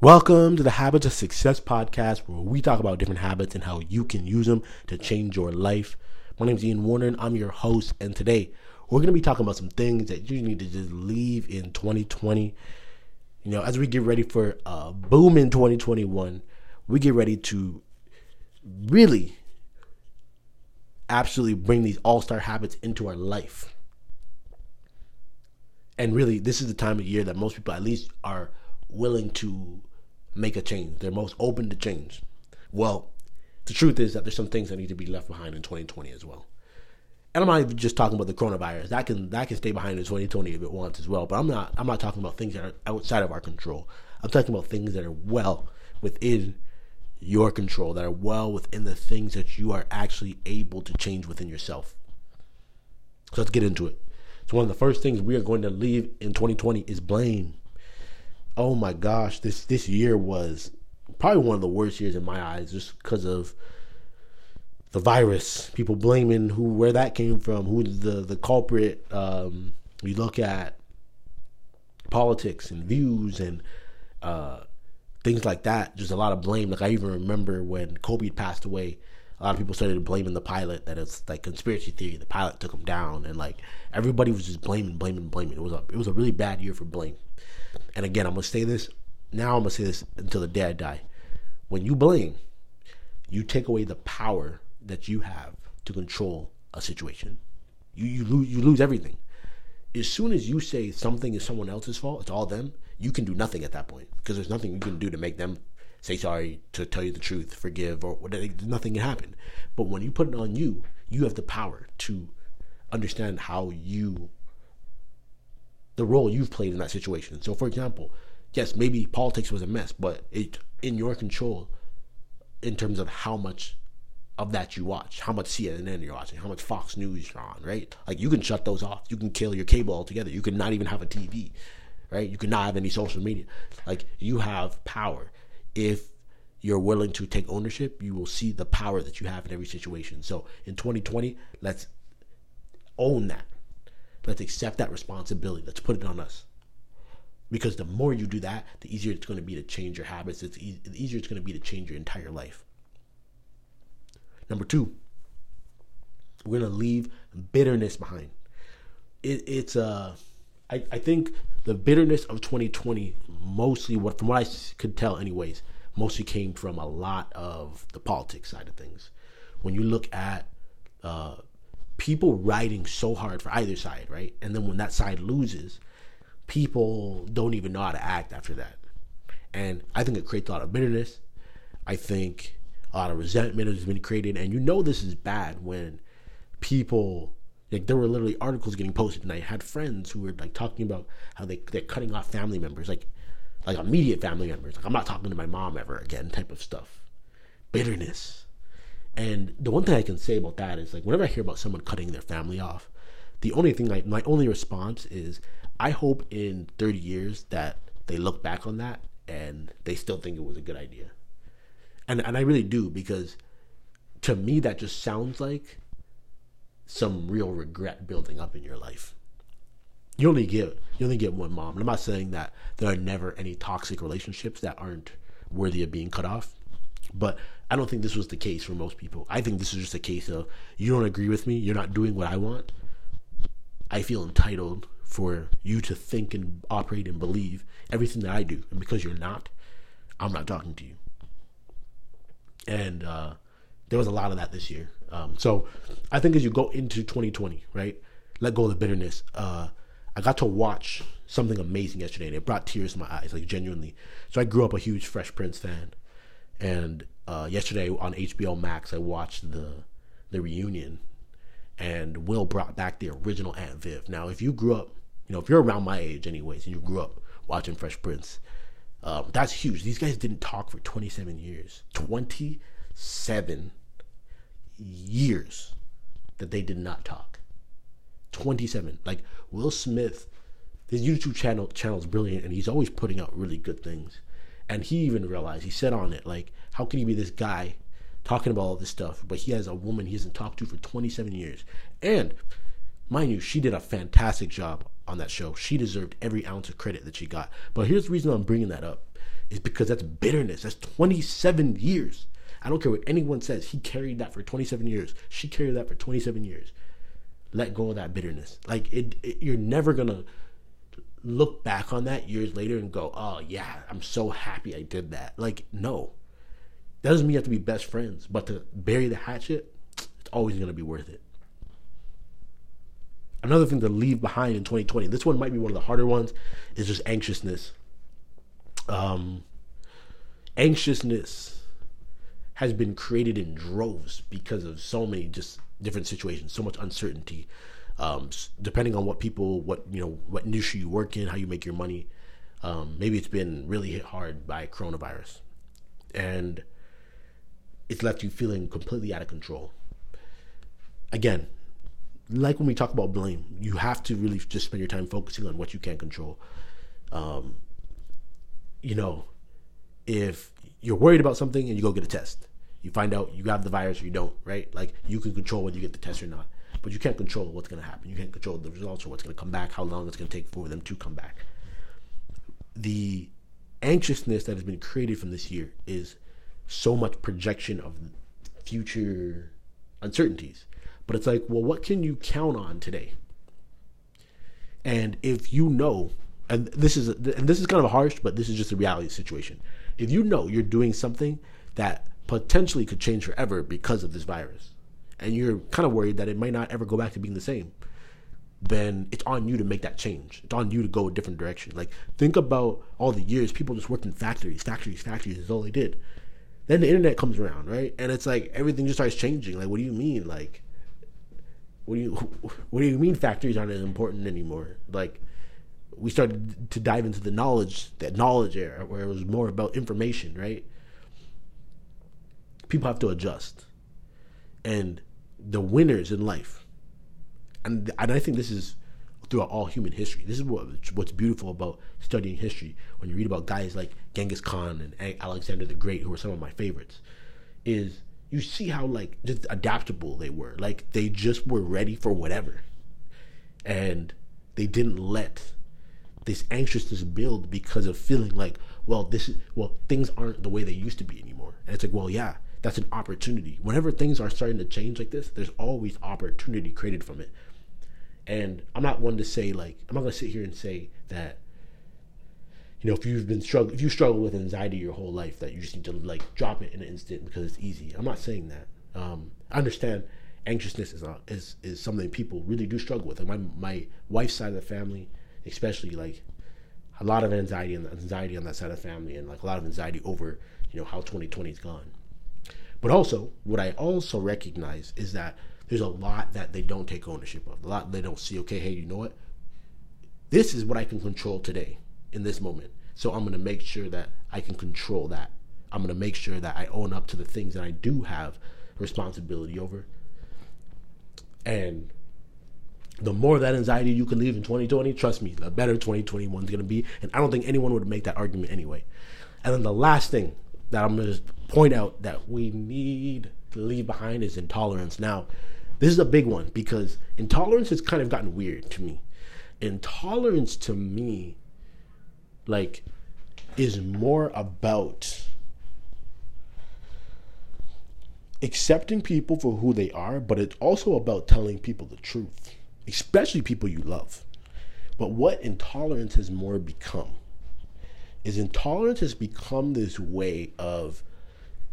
Welcome to the Habits of Success podcast, where we talk about different habits and how you can use them to change your life. My name is Ian Warner, and I'm your host. And today, we're going to be talking about some things that you need to just leave in 2020. You know, as we get ready for a boom in 2021, we get ready to really absolutely bring these all star habits into our life. And really, this is the time of year that most people, at least, are willing to make a change. They're most open to change. Well, the truth is that there's some things that need to be left behind in 2020 as well. And I'm not even just talking about the coronavirus. That can that can stay behind in 2020 if it wants as well. But I'm not I'm not talking about things that are outside of our control. I'm talking about things that are well within your control, that are well within the things that you are actually able to change within yourself. So let's get into it. So one of the first things we are going to leave in 2020 is blame oh my gosh, this this year was probably one of the worst years in my eyes, just because of the virus. People blaming who where that came from, who the the culprit. Um, you look at politics and views and uh, things like that. Just a lot of blame. Like I even remember when Kobe passed away. A lot of people started blaming the pilot that it's like conspiracy theory. The pilot took him down, and like everybody was just blaming, blaming, blaming. It was a it was a really bad year for blame. And again, I'm gonna say this now. I'm gonna say this until the day I die. When you blame, you take away the power that you have to control a situation. You you lose you lose everything. As soon as you say something is someone else's fault, it's all them. You can do nothing at that point because there's nothing you can do to make them say sorry, to tell you the truth, forgive, or nothing can happen. But when you put it on you, you have the power to understand how you the role you've played in that situation. So, for example, yes, maybe politics was a mess, but it in your control in terms of how much of that you watch, how much CNN you're watching, how much Fox News you're on, right? Like you can shut those off. You can kill your cable altogether. You can not even have a TV, right? You can not have any social media. Like you have power. If you're willing to take ownership, you will see the power that you have in every situation. So in 2020, let's own that. Let's accept that responsibility. Let's put it on us. Because the more you do that, the easier it's going to be to change your habits. It's e- the easier it's going to be to change your entire life. Number two, we're going to leave bitterness behind. It, it's uh, I, I think the bitterness of 2020 mostly what from what I could tell anyways mostly came from a lot of the politics side of things. When you look at uh, people riding so hard for either side, right? And then when that side loses, people don't even know how to act after that. And I think it creates a lot of bitterness. I think a lot of resentment has been created. And you know this is bad when people like there were literally articles getting posted and I had friends who were like talking about how they they're cutting off family members, like like immediate family members. Like I'm not talking to my mom ever again type of stuff. Bitterness. And the one thing I can say about that is like whenever I hear about someone cutting their family off, the only thing like my only response is I hope in 30 years that they look back on that and they still think it was a good idea. And and I really do because to me that just sounds like some real regret building up in your life. You only get you only get one mom. And I'm not saying that there are never any toxic relationships that aren't worthy of being cut off. But I don't think this was the case for most people. I think this is just a case of you don't agree with me, you're not doing what I want. I feel entitled for you to think and operate and believe everything that I do. And because you're not, I'm not talking to you. And uh, there was a lot of that this year. Um, so I think as you go into 2020, right, let go of the bitterness. Uh, I got to watch something amazing yesterday, and it brought tears to my eyes, like genuinely. So I grew up a huge Fresh Prince fan, and uh, yesterday on HBO Max, I watched the the reunion, and Will brought back the original Aunt Viv. Now, if you grew up, you know, if you're around my age, anyways, and you grew up watching Fresh Prince, um, that's huge. These guys didn't talk for 27 years. 27 years that they did not talk. 27. Like Will Smith, his YouTube channel channel is brilliant, and he's always putting out really good things. And he even realized, he said on it, like, how can he be this guy talking about all this stuff, but he has a woman he hasn't talked to for 27 years? And mind you, she did a fantastic job on that show. She deserved every ounce of credit that she got. But here's the reason I'm bringing that up is because that's bitterness. That's 27 years. I don't care what anyone says. He carried that for 27 years. She carried that for 27 years. Let go of that bitterness. Like it, it you're never gonna look back on that years later and go, "Oh yeah, I'm so happy I did that." Like no, that doesn't mean you have to be best friends, but to bury the hatchet, it's always gonna be worth it. Another thing to leave behind in 2020. This one might be one of the harder ones. Is just anxiousness. Um, anxiousness has been created in droves because of so many just different situations, so much uncertainty. Um, depending on what people, what you know, what industry you work in, how you make your money. Um, maybe it's been really hit hard by coronavirus, and it's left you feeling completely out of control. Again, like when we talk about blame, you have to really just spend your time focusing on what you can control. Um, you know, if you're worried about something and you go get a test, you find out you have the virus or you don't, right? Like you can control whether you get the test or not, but you can't control what's going to happen. You can't control the results or what's going to come back, how long it's going to take for them to come back. The anxiousness that has been created from this year is so much projection of future uncertainties. But it's like, well, what can you count on today? And if you know, and this is and this is kind of harsh, but this is just a reality situation. If you know you're doing something that potentially could change forever because of this virus, and you're kind of worried that it might not ever go back to being the same, then it's on you to make that change. It's on you to go a different direction. Like think about all the years people just worked in factories, factories, factories is all they did. Then the internet comes around, right? And it's like everything just starts changing. Like what do you mean? Like what do you what do you mean factories aren't as important anymore? Like we started to dive into the knowledge that knowledge era where it was more about information, right? People have to adjust. And the winners in life, and and I think this is throughout all human history. This is what what's beautiful about studying history. When you read about guys like Genghis Khan and Alexander the Great, who are some of my favorites, is you see how like just adaptable they were. Like they just were ready for whatever, and they didn't let this anxiousness build because of feeling like, well, this is well, things aren't the way they used to be anymore. And it's like, well, yeah, that's an opportunity. Whenever things are starting to change like this, there's always opportunity created from it. And I'm not one to say like I'm not gonna sit here and say that you know, if you've been struggling, if you struggle with anxiety your whole life, that you just need to like drop it in an instant because it's easy. I'm not saying that. Um, I understand anxiousness is, is is something people really do struggle with. My my wife's side of the family, especially, like a lot of anxiety and anxiety on that side of the family, and like a lot of anxiety over you know how 2020 is gone. But also, what I also recognize is that there's a lot that they don't take ownership of. A lot they don't see. Okay, hey, you know what? This is what I can control today in this moment. So I'm going to make sure that I can control that. I'm going to make sure that I own up to the things that I do have responsibility over. And the more that anxiety you can leave in 2020, trust me, the better 2021 is going to be. And I don't think anyone would make that argument anyway. And then the last thing that I'm going to point out that we need to leave behind is intolerance. Now, this is a big one because intolerance has kind of gotten weird to me. Intolerance to me like is more about accepting people for who they are, but it's also about telling people the truth, especially people you love. But what intolerance has more become is intolerance has become this way of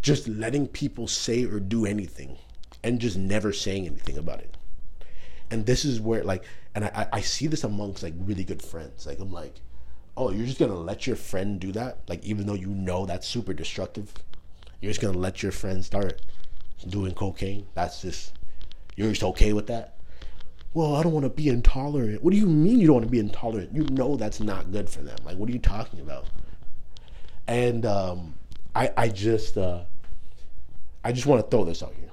just letting people say or do anything and just never saying anything about it. And this is where like and I, I see this amongst like really good friends. Like I'm like, oh, you're just gonna let your friend do that? Like, even though you know that's super destructive, you're just gonna let your friend start doing cocaine? That's just, you're just okay with that? Well, I don't want to be intolerant. What do you mean you don't want to be intolerant? You know that's not good for them. Like, what are you talking about? And um, I, I just, uh, I just want to throw this out here.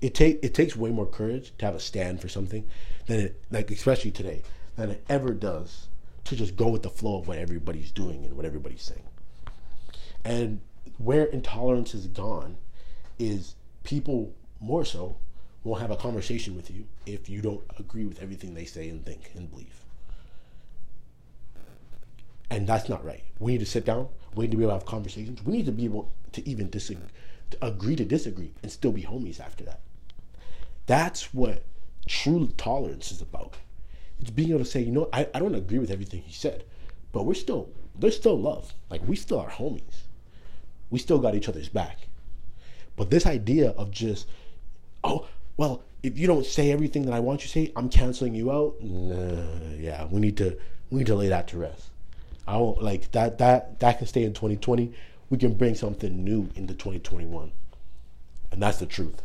It take it takes way more courage to have a stand for something than it, like especially today, than it ever does to just go with the flow of what everybody's doing and what everybody's saying. And where intolerance is gone is people more so won't have a conversation with you if you don't agree with everything they say and think and believe. And that's not right. We need to sit down, We need to be able to have conversations. We need to be able to even disagree, to agree to disagree, and still be homies after that. That's what true tolerance is about. It's being able to say, you know, I, I don't agree with everything he said, but we're still there's still love. Like we still are homies. We still got each other's back. But this idea of just, oh, well, if you don't say everything that I want you to say, I'm canceling you out. Nah, yeah, we need to we need to lay that to rest. I don't like that that that can stay in 2020. We can bring something new into 2021. And that's the truth.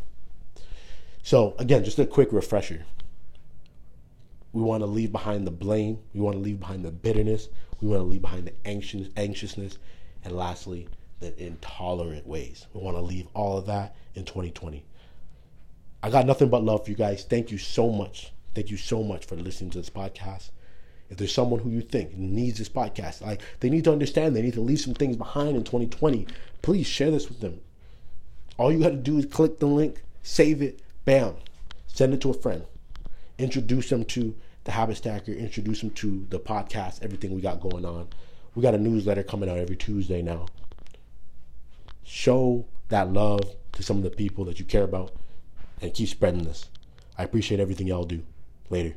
So again, just a quick refresher. We want to leave behind the blame. We want to leave behind the bitterness. We want to leave behind the anxious, anxiousness. And lastly, the intolerant ways. We want to leave all of that in 2020. I got nothing but love for you guys. Thank you so much. Thank you so much for listening to this podcast. If there's someone who you think needs this podcast, like they need to understand, they need to leave some things behind in 2020, please share this with them. All you got to do is click the link, save it, bam, send it to a friend, introduce them to the Habit Stacker, introduce them to the podcast, everything we got going on. We got a newsletter coming out every Tuesday now. Show that love to some of the people that you care about and keep spreading this. I appreciate everything y'all do. Later.